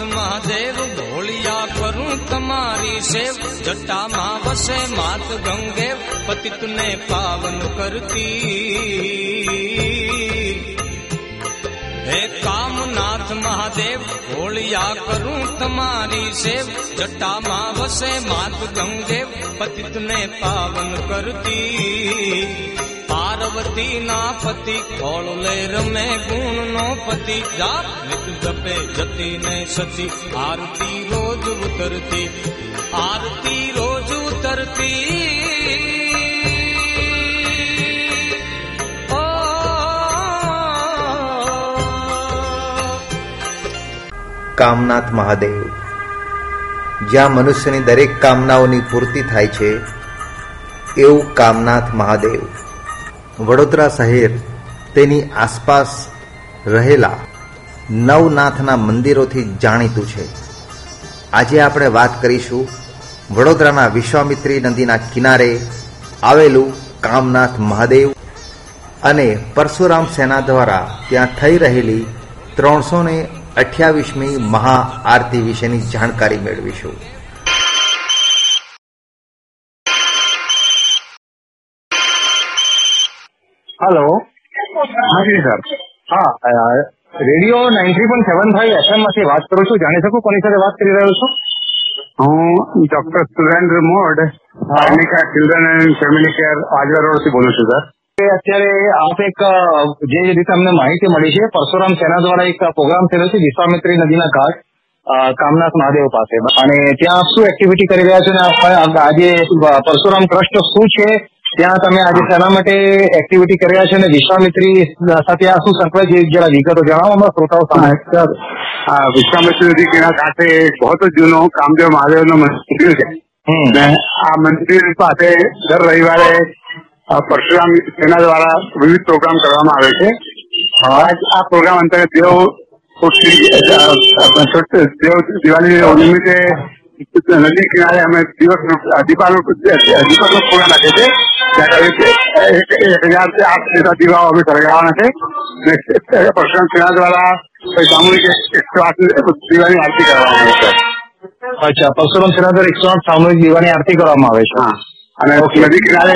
કામનાથ મહાદેવ ભોળિયા કરું તમારી સેવ. જટામાં વસે માત ગંગે પતિતને પાવન કરતી. હે કામનાથ મહાદેવ ભોળિયા કરું તમારી સેવ. જટામાં વસે માત ગંગે પતિતને પાવન કરતી. પાર્વતી ના પતિ ખોળ લે રમે ગુણ નો પતિ. જાપ નિત જપે, જતી ને સતી. આરતી રોજ ઉતરતી, આરતી રોજ ઉતરતી. કામનાથ મહાદેવ, જ્યાં મનુષ્યની દરેક કામનાઓની પૂર્તિ થાય છે, એવું કામનાથ મહાદેવ. વડોદરા શહેર તેની આસપાસ રહેલા નવનાથના મંદિરોથી જાણીતું છે. આજે આપણે વાત કરીશું વડોદરાના વિશ્વામિત્રી નદીના કિનારે આવેલું કામનાથ મહાદેવ અને પરશુરામ સેના દ્વારા ત્યાં થઈ રહેલી ત્રણસો ને અઠ્યાવીસમી મહાઆરતી વિશેની જાણકારી મેળવીશું. હેલો હા જી સર હા radio ninety point seven five એફએમમાંથી વાત કરું છું. જાણી શકું કોની સાથે વાત કરી રહ્યો છું? હું doctor Surendra Modh Arnika children and family care Ajwa રોડથી બોલું છું સર અત્યારે આપ એક જે રીતે અમને માહિતી મળી છે પરશુરામ સેના દ્વારા એક પ્રોગ્રામ થયેલો છે વિશ્વામિત્રી નદીના ઘાટ કામનાથ મહાદેવ પાસે. અને ત્યાં આપ શું એક્ટિવિટી કરી રહ્યા છો અને આજે પરશુરામ ટ્રસ્ટ શું છે? ત્યાં તમે આજે શેના માટે એક્ટિવિટી કરી રહ્યા છો અને વિશ્વામિત્રી સાથે આ શું સંકળાય છે જરા વિગતો જણાવો અમારા શ્રોતાઓ સામે. સર આ વિશ્વામિત્ર નદી કાંઠે બહુ જૂનો કામદેવ મહાદેવનું મંદિર છે. ને આ મંદિર પાસે દર રવિવારે પરશુરામ સેના દ્વારા વિવિધ પ્રોગ્રામ કરવામાં આવે છે. આ પ્રોગ્રામ અંતર્ગત દેવ દેવ દિવાળી નિમિત્તે નદી કિનારે અમે દિવસ દીપાનો દીપકનો પ્રોગ્રામ નાખે છે એક હજારથી આઠ જેટલા દીવાઓ અમે સળગાવવાના છે. ને પરશુરામ દ્વારા સામૂહિક એકસો આઠ દિવાની આરતી કરવામાં આવે છે. અચ્છા પરશુરામ સેના દ્વારા એકસો આઠ સામૂહિક દીવાની આરતી કરવામાં આવે છે. અને નદી કિનારે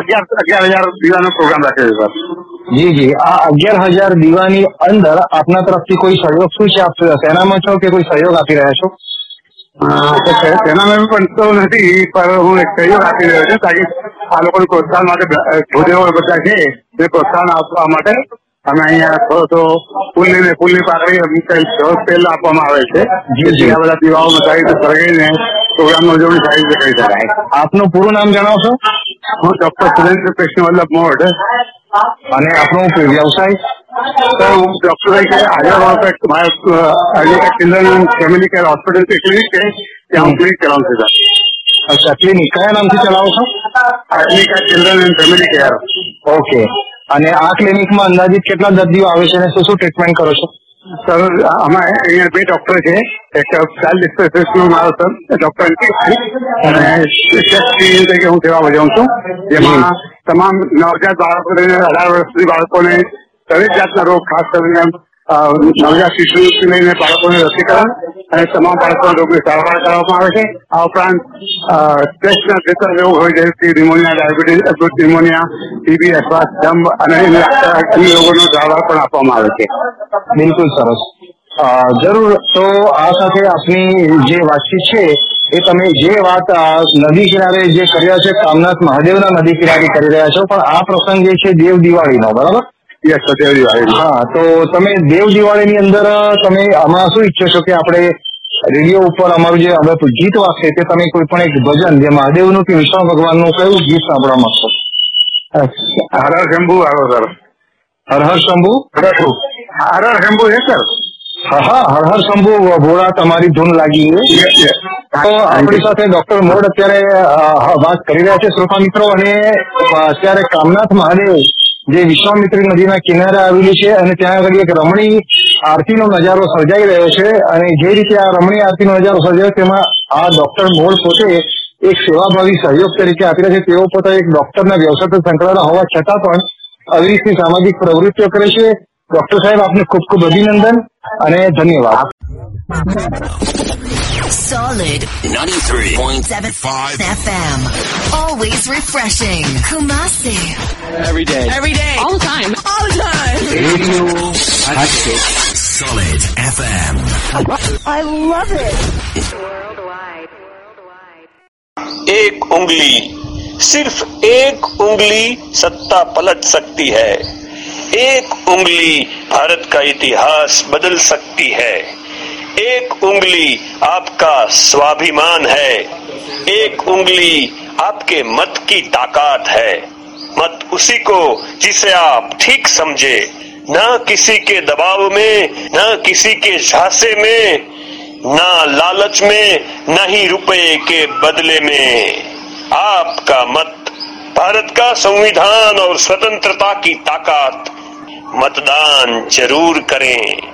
અગિયાર અગિયાર હજાર દીવાનો પ્રોગ્રામ રાખે છે સર. જી જી. આ અગિયાર હજાર દીવાની અંદર આપના તરફથી કોઈ સહયોગ શું છે? આપ સેનામાં છો કે કોઈ સહયોગ આપી રહ્યા છો? અ, તો તે- તેનામાં પણ તો નથી પણ હું એક સહયોગ આપી રહ્યો છું તાકી આ લોકોને પ્રોત્સાહન માટે ભૂદેવો બધા છે તે પ્રોત્સાહન આપવા માટે અમે અહીંયા થોડો તો ફૂલની ને ફૂલની પાકડી તેલ આપવામાં આવે છે. જી. આ બધા દીવાઓ સારી રીતે સળગાવીને પ્રોગ્રામની ઉજવણી સારી રીતે કરી શકાય. આપનું પૂરું નામ જણાવશો? હું ડોક્ટર સુરેન્દ્ર કૃષ્ણ વલ્લભ મોઢ. અને આપનો વ્યવસાય? તો હું ડોક્ટર તરીકે હાજર મારા ચિલ્ડ્રન ફેમિલી કેર હોસ્પિટલ છે ક્લિનિક છે ત્યાં હું ક્લિનિક ચલાવું છું સર અચ્છા ક્લિનિક કયા નામથી ચલાવો છો? Clinic children and family care okay. અને આ ક્લિનિકમાં અંદાજિત કેટલા દર્દીઓ આવે છે અને શું શું ટ્રીટમેન્ટ કરો છો? સર આમાં અહીંયા બે ડોક્ટર છે. એક ચાઇલ્ડ સ્પેશિસ્ટનું મારો સર ડોક્ટર અને તરીકે હું સેવા બજાવું છું. જેમાં તમામ નવજાત બાળકોને અઢાર વર્ષ સુધી બાળકોને દરેક જાતના રોગ, ખાસ કરીને નવજાત શિશુથી લઈને બાળકોને રસીકરણ અને તમામ બાળકોના રોગની સારવાર કરવામાં આવે છે. આ ઉપરાંત સ્ટ્રેસના જેટલા રોગ હોય કે ન્યુમોનિયા ડાયાબિટીસ ન્યુમોનિયા ટીબી અથવા દમ અને અન્ય રોગોનો સારવાર પણ આપવામાં આવે છે. બિલકુલ સરસ. જરૂર. તો આ સાથે આપની જે વાતચીત છે, એ તમે જે વાત નદી કિનારે જે કર્યા છે, કામનાથ મહાદેવના નદી કિનારે કરી રહ્યા છો, પણ આ પ્રસંગ જે છે, દેવ દિવાળીનો, બરાબર? યસ સત્ય દિવાળી હા તો તમે દેવ દિવાળીની અંદર તમે આમાં શું ઈચ્છો છો કે આપણે રેડિયો ઉપર અમારું જે હવે ગીત વાગશે તે તમે કોઈ પણ એક ભજન જે મહાદેવનું કે વિષ્ણુ ભગવાનનું કયું ગીત સાંભળવા માંગશો? હર હર શંભુ આવો સર. હર હર શંભુ? હર હર શંભુ હે સર? હા હર હર શંભુ ભોળા તમારી ધૂન લાગી તો આપણી સાથે ડોક્ટર મોડ અત્યારે વાત કરી રહ્યા છે શ્રોતા મિત્રો અને અત્યારે કામનાથ મહાદેવ જે વિશ્વામિત્રી નદીના કિનારે આવેલી છે અને ત્યાં આગળ એક રમણી આરતીનો નજારો સર્જાઈ રહ્યો છે અને જે રીતે આ રમણી આરતીનો નજારો સર્જાયો તેમાં આ ડોક્ટર મોડ પોતે એક સેવાભાવી સહયોગ તરીકે આપી રહ્યા છે. તેઓ પોતા એક ડોક્ટરના વ્યવસાય સંકળાયેલા હોવા છતાં પણ આવી રીતની સામાજિક પ્રવૃત્તિઓ કરે છે. ડોક્ટર સાહેબ, આપને ખૂબ ખૂબ અભિનંદન અને ધન્યવાદ. Solid 93.75 FM. Always refreshing. Kumasi. Every day. Every day. All the time. All the time. Radio. Solid FM. I love it. Worldwide. एक उंगली सिर्फ़ एक उंगली सत्ता पलट सकती है एक उंगली भारत का इतिहास बदल सकती है एक उंगली आपका स्वाभिमान है। एक उंगली आपके मत की ताकत है। मत उसी को जिसे आप ठीक समझे। न किसी के दबाव में, न किसी के झांसे में, न लालच में, न ही रुपए के बदले में। आपका मत भारत का संविधान और स्वतंत्रता की ताकत मतदान ज़रूर करें।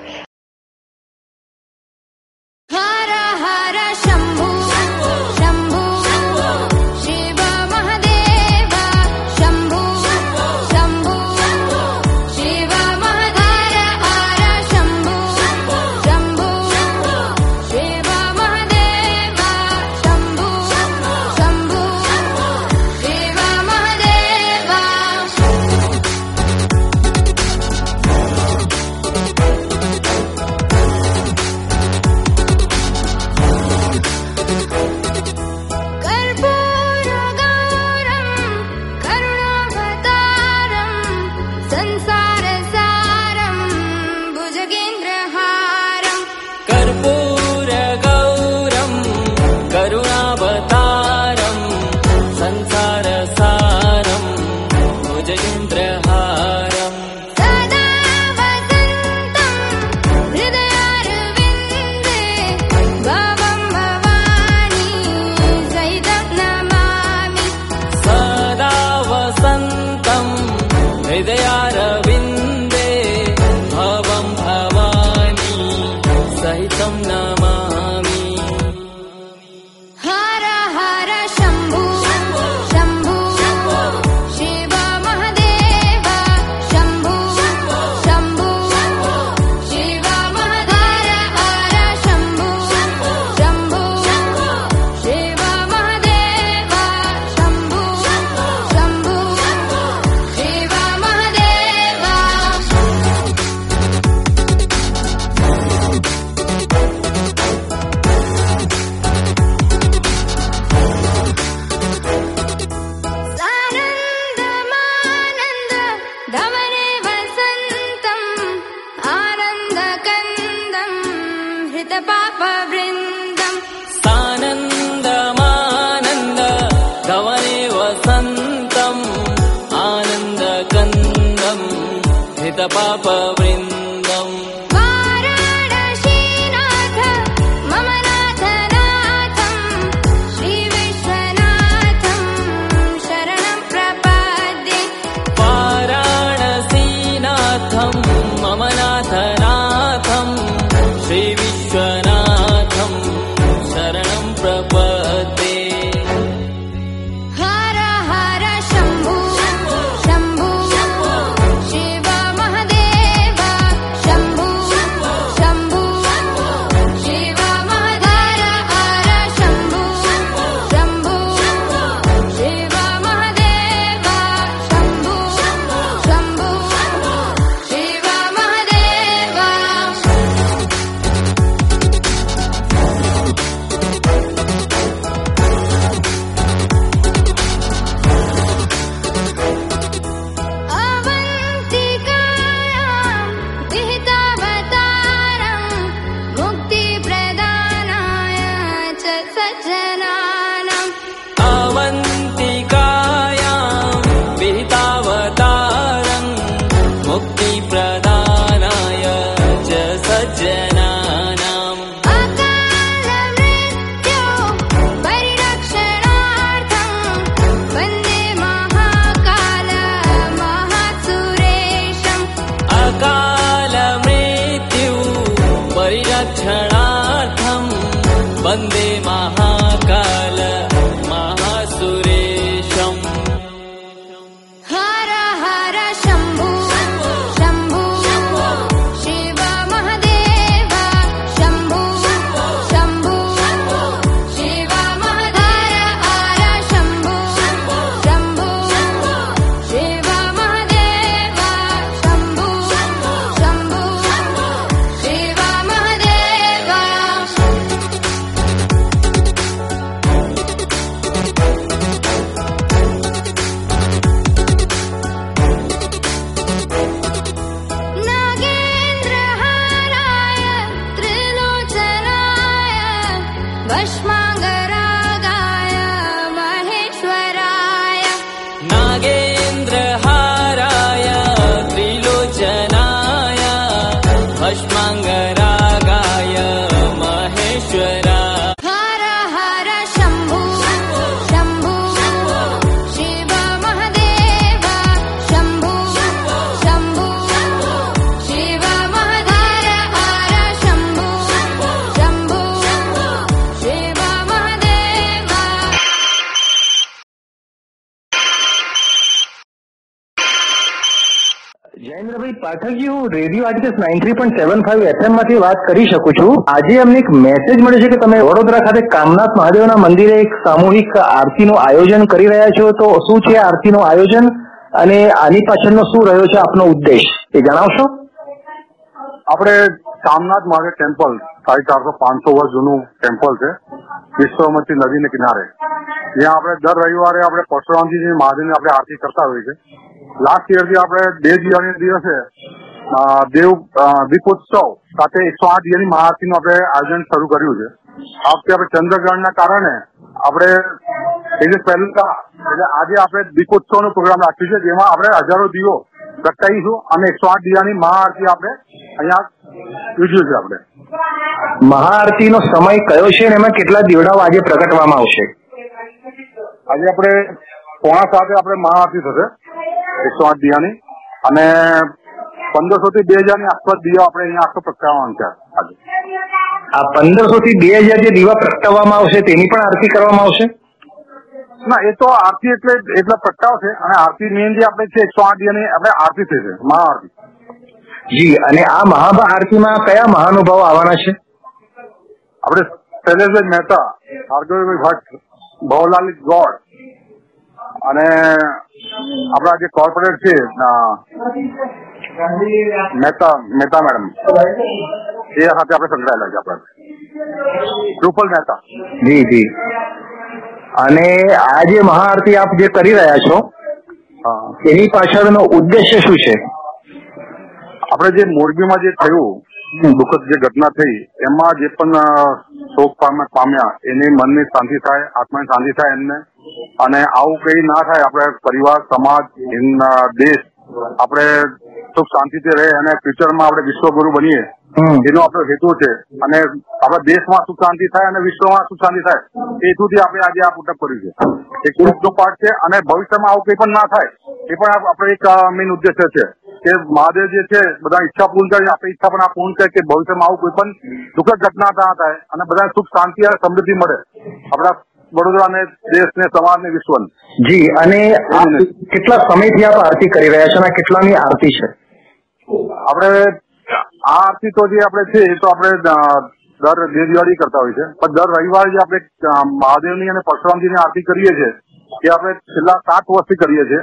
वृन्दम्। सानन्दमानन्द गवने वसन्तम् आनन्दकन्दम् हृतपाप रक्षणार्थं वन्दे महा પાઠકજી હું radio nine three point seven five એફએમમાંથી વાત કરી શકું છું. આજે અમને એક મેસેજ મળ્યો છે કે તમે વડોદરા ખાતે કામનાથ મહાદેવના મંદિરે એક સામૂહિક આરતીનું આયોજન કરી રહ્યા છો. તો શું છે આરતીનું આયોજન અને આની પાછળનો શું રહ્યો છે આપનો ઉદ્દેશ? એ જણાવશો? આપણે કામનાથ મહાદેવ ટેમ્પલ સાડી ચારસો પાંચસો વર્ષ જૂનું ટેમ્પલ છે. વિશ્વમતી નદીને કિનારે. જ્યાં આપણે દર રવિવારે આપણે પરશુરામજી મહાદેવની આપણે આરતી કરતા હોઈએ છીએ. લાસ્ટ યરથી આપણે બે દિવાળીના દિવસે દેવ દીપોત્સવ સાથે એકસો આઠ દિવ્યની મહાઆરતીનું આપણે આયોજન શરૂ કર્યું છે. આ વખતે આપણે ચંદ્રગ્રહણના કારણે આપણે એ જે પહેલા એટલે આજે આપણે દીપોત્સવનો પ્રોગ્રામ રાખ્યો છે જેમાં આપણે હજારો દીવો પ્રગટાવીશું અને એકસો આઠ દિવ્યાની મહાઆરતી આપણે અહીંયા યોજ્યું છે આપણે. મહાઆરતીનો સમય કયો છે અને એમાં કેટલા દીવડાઓ આજે પ્રગટવામાં આવશે? આજે આપણે પોણા સાથે આપણે મહાઆરતી થશે. એકસો આઠ દિયાની અને પંદરસો થી બે હજારની આસપાસ દિયા આપણે અહીંયા આખો પ્રગટાવવાનો છે આજે. આ પંદરસો થી બે હજાર જે દીવા પ્રગટાવવામાં આવશે તેની પણ આરતી કરવામાં આવશે? ના એ તો આરતી એટલે એટલે પ્રગટાવશે અને આરતી મેઇન જે આપણે છે એકસો આઠ દિયાની આપણે આરતી થશે મહાઆરતી. જી અને આ મહાભા આરતીમાં કયા મહાનુભાવો આવવાના છે? આપણે શૈલેષભાઈ મહેતા ભાર્ગવભાઈ ભટ્ટ ભવલાલ ગોડ અને આપણા જે કોર્પોરેટ છે મહેતા મહેતા મેડમ એ સાથે આપણે સંકળાયેલા છે આપણે. રૂપલ મહેતા. જી જી. અને આ જે મહાઆરતી આપ જે કરી રહ્યા છો. એની પાછળનો ઉદ્દેશ્ય શું છે? આપણે જે મોરબીમાં જે થયું દુઃખદ જે ઘટના થઈ એમાં જે પણ શોક પામ્યા એની મનની શાંતિ થાય આત્માની શાંતિ થાય એમને. અને આવું કઈ ના થાય આપણે પરિવાર સમાજ દેશ આપણે સુખ શાંતિથી રહે અને ફ્યુચરમાં આપણે વિશ્વગુરુ બનીએ. એનો આપણો હેતુ છે. અને આપણા દેશમાં સુખ શાંતિ થાય અને વિશ્વમાં સુખ શાંતિ થાય એ હેતુથી આપણે આજે આ પુટઅપ કર્યું છે. એક ગ્રુપનો પાર્ટ છે અને ભવિષ્યમાં આવું કંઈ પણ ના થાય એ પણ આપ- આપણો એક મેઇન ઉદ્દેશ્ય છે. કે મહાદેવ જે છે બધા ઈચ્છા પૂર્ણ કરે આપણી ઈચ્છા પણ આ પૂર્ણ કરે કે ભવિષ્યમાં આવું કોઈ પણ દુઃખદ ઘટના ના થાય અને બધા સુખ શાંતિ અને સમૃદ્ધિ મળે. આપણા વડોદરાને દેશને સમાજને વિશ્વને જી અને કેટલા સમયથી આપ આરતી કરી રહ્યા છો અને કેટલાની આરતી છે? આપણે આ આરતી તો જે આપણે છે એ તો આપણે દર બે દિવાળી કરતા હોય છે પણ દર રવિવારે જે આપણે મહાદેવની અને પરશુરામજીની આરતી કરીએ છીએ એ આપણે છેલ્લા સાત વર્ષથી કરીએ છીએ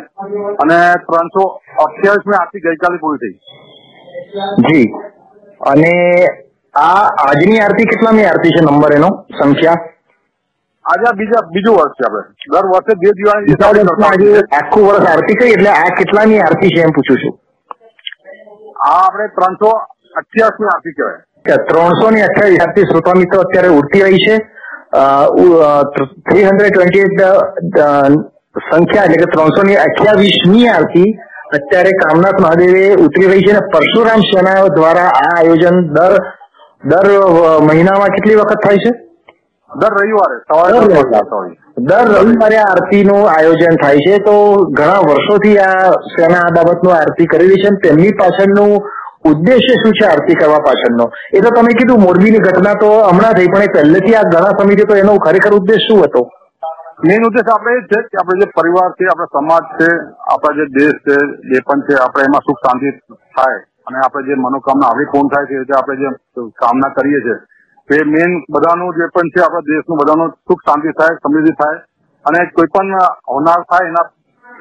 અને ત્રણસો અઠ્યાવીસમી આરતી ગઈકાલે પૂરી થઈ. જી. અને આ આજની આરતી કેટલામી આરતી છે નંબર એનો? સંખ્યા? આજે બીજા બીજું વર્ષ છે આપણે. દર વર્ષે બે દિવાળી આખું વર્ષ આરતી કરી એટલે આ કેટલાની આરતી છે એમ પૂછું છું. આ આપણે ત્રણસો અઠ્યાવીસમી આરતી કહેવાય. ત્રણસો ની અઠ્યાવીસ આરતી શ્રોતા મિત્રો અત્યારે ઉડતી રહી છે. થ્રી હંડ્રેડ ટ્વેન્ટી સંખ્યા એટલે કે ત્રણસો ની અઠ્યાવીસની આરતી અત્યારે કામનાથ મહાદેવે ઉતરી રહી છે અને પરશુરામ સેના દ્વારા આ આયોજન દર દર મહિનામાં કેટલી વખત થાય છે? દર રવિવારે સવારે દર રવિવારે. આરતીનું આયોજન થાય છે. તો ઘણા વર્ષોથી આ સેના આ બાબતનું આરતી કરી રહી છે અને તેમની પાછળનું ઉદ્દેશ્ય શું છે આરતી કરવા પાછળનો? એ તો તમે કીધું મોરબીની ઘટના તો હમણાં થઈ, પણ એ પહેલેથી આ ઘણા સમયથી તો એનો ખરેખર ઉદ્દેશ શું હતો? મેઇન ઉદ્દેશ આપણે એ છે કે આપણે જે પરિવાર છે, આપણા સમાજ છે, આપણા જે દેશ છે, જે પણ છે, આપણે એમાં સુખ શાંતિ થાય અને આપણે જે મનોકામના આપણી પૂર્ણ થાય છે જે આપણે જે કામના કરીએ છીએ. તે મેઇન બધાનું જે પણ છે, આપણા દેશનું બધાનું સુખ શાંતિ થાય, સમૃદ્ધિ થાય અને કોઈ પણ હોનાર થાય, એના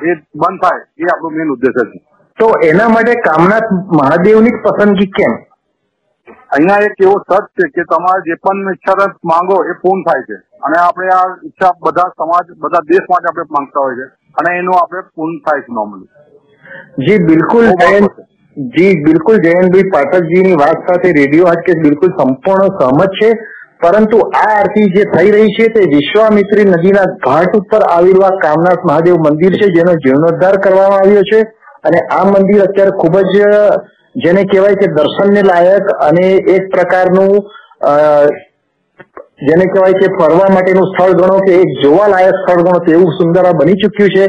એ બંધ થાય, એ આપણો મેઇન ઉદ્દેશ્ય છે. તો એના માટે કામનાથ મહાદેવની જ પસંદગી કેમ? અહીંયા એક એવો સત છે કે તમારે જે પણ ઈચ્છા માંગો એ પૂર્ણ થાય છે. અને આપણે આ ઈચ્છા બધા સમાજ બધા દેશ માટે આપણે માંગતા હોય છે. અને એનું આપણે પૂર્ણ થાય છે નોર્મલી જી બિલકુલ જી બિલકુલ જયંતભાઈ પાઠકજીની વાત સાથે રેડિયો હાટકેસ બિલકુલ સંપૂર્ણ સહમત છે. પરંતુ આ આરતી જે થઈ રહી છે તે વિશ્વામિત્રી નદીના ઘાટ ઉપર આવેલું આ કામનાથ મહાદેવ મંદિર છે જેનો જીર્ણોદ્ધાર કરવામાં આવ્યો છે. અને આ મંદિર અત્યારે ખૂબ જ જેને કહેવાય કે દર્શનને લાયક અને એક પ્રકારનું જેને કહેવાય કે ફરવા માટેનું સ્થળ ગણો કે એક જોવાલાયક સ્થળ ગણો તેવું સુંદર આ બની ચૂક્યું છે.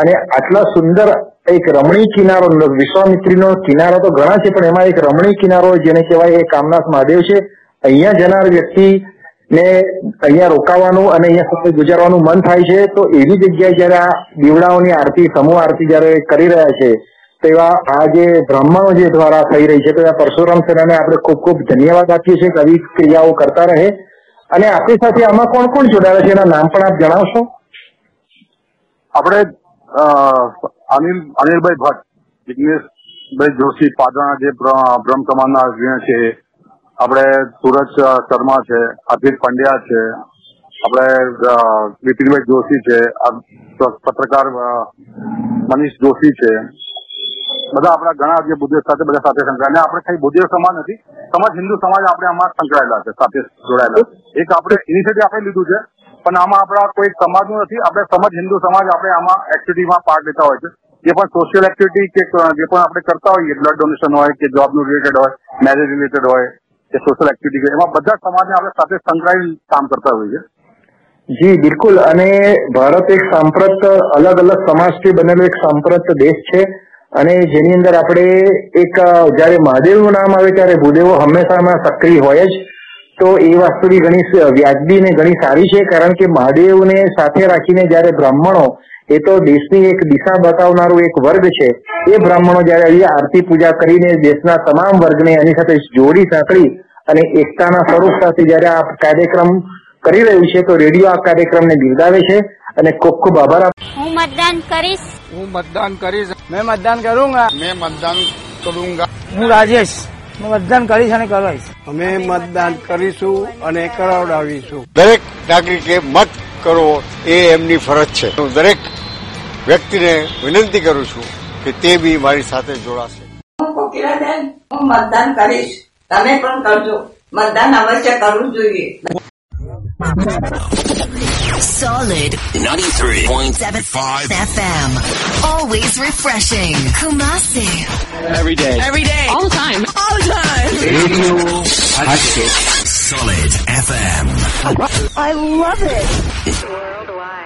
અને આટલા સુંદર એક રમણીય કિનારો વિશ્વામિત્રીનો કિનારો તો ઘણા છે, પણ એમાં એક રમણીય કિનારો જેને કહેવાય એ કામનાથ મહાદેવ છે. અહીંયા જનાર વ્યક્તિ ને અહીંયા રોકાવાનું અને અહીંયા સમય ગુજારવાનું મન થાય છે, તો એવી જગ્યાએ જયારે આ દીવડાઓની આરતી, સમૂહ આરતી જયારે કરી રહ્યા છે, તો એવા આ જે બ્રાહ્મણો જે દ્વારા થઈ રહી છે, તો આ પરશુરામ સેનાને આપણે ખૂબ ખૂબ ધન્યવાદ આપીએ છીએ કે ક્રિયાઓ કરતા રહે. અને આપણી સાથે આમાં કોણ કોણ જોડાયેલા છે, એના નામ પણ આપ જણાવશો? આપણે અનિલ, અનિલભાઈ ભટ્ટ, જિગ્નેશભાઈ જોશી પાટણના જે બ્રહ્મ સમાજના અગ્રણી છે આપણે સુરજ શર્મા છે, અભિત પંડ્યા છે, આપણે વિપિનભાઈ જોશી છે પત્રકાર મનીષ જોશી છે. બધા આપણા ઘણા જે બુદ્ધિ સાથે, બધા સાથે સંકળાયેલા આપણે કઈ બુદ્ધિ સમાજ નથી, સમાજ હિન્દુ સમાજ આપણે આમાં સંકળાયેલા છે, સાથે જોડાયેલા એક આપણે ઇનિશિયેટિવ આપણે લીધું છે, પણ આમાં આપણા કોઈ સમાજનું નથી. આપણે સમાજ હિન્દુ સમાજ આપણે આમાં એક્ટિવિટીમાં પાર્ટ લેતા હોય છે. જે પણ સોશિયલ એક્ટિવિટી કે, જે પણ આપણે કરતા હોઈએ બ્લડ ડોનેશન હોય કે જોબનું રિલેટેડ હોય મેરેજ રિલેટેડ હોય કે સોશિયલ એક્ટિવિટી એમાં બધા સમાજને આપણે સાથે સંકળાવી કામ કરતા હોઈએ જી, બિલકુલ. અને ભારત એક સાંપ્રત અલગ અલગ સમાજથી બનેલો એક સાંપ્રત દેશ છે. અને જેની અંદર આપણે એક, જ્યારે મહાદેવનું નામ આવે ત્યારે ભૂદેવો હંમેશા સક્રિય હોય જ. તો એ વાસ્તુની ઘણી વ્યાજબી ને ઘણી સારી છે. કારણ કે મહાદેવને સાથે રાખીને જ્યારે બ્રાહ્મણો, એ તો દેશની એક દિશા બતાવનારું એક વર્ગ છે. એ બ્રાહ્મણો જયારે આરતી પૂજા કરીને દેશના તમામ વર્ગને એની સાથે જોડી સાંકળી અને એકતાના સ્વરૂપ સાથે જયારે આ કાર્યક્રમ કરી રહ્યું છે તો રેડિયો આ કાર્યક્રમને બિરદાવે છે અને ખૂબ ખૂબ આભાર હું મતદાન કરીશ. હું મતદાન કરીશ. મેં મતદાન કરુંગા. મેં મતદાન કરુંગા. હું રાજેશ. મતદાન કરીશ અને કરાવીશ. અમે મતદાન કરીશું અને કરાવડાવીશું. દરેક નાગરિકે મત કરવો એ એમની ફરજ છે. હું દરેક વ્યક્તિને વિનંતી કરું છું કે તે બી મારી સાથે જોડાશે. હું મતદાન કરીશ. તમે પણ કરજો મતદાન અવશ્ય કરવું જોઈએ Solid 93.75 FM. Always refreshing. Kumasi. Every day. Every day. All the time. All the time. Radio Hatchet. Solid FM. I love it. Worldwide.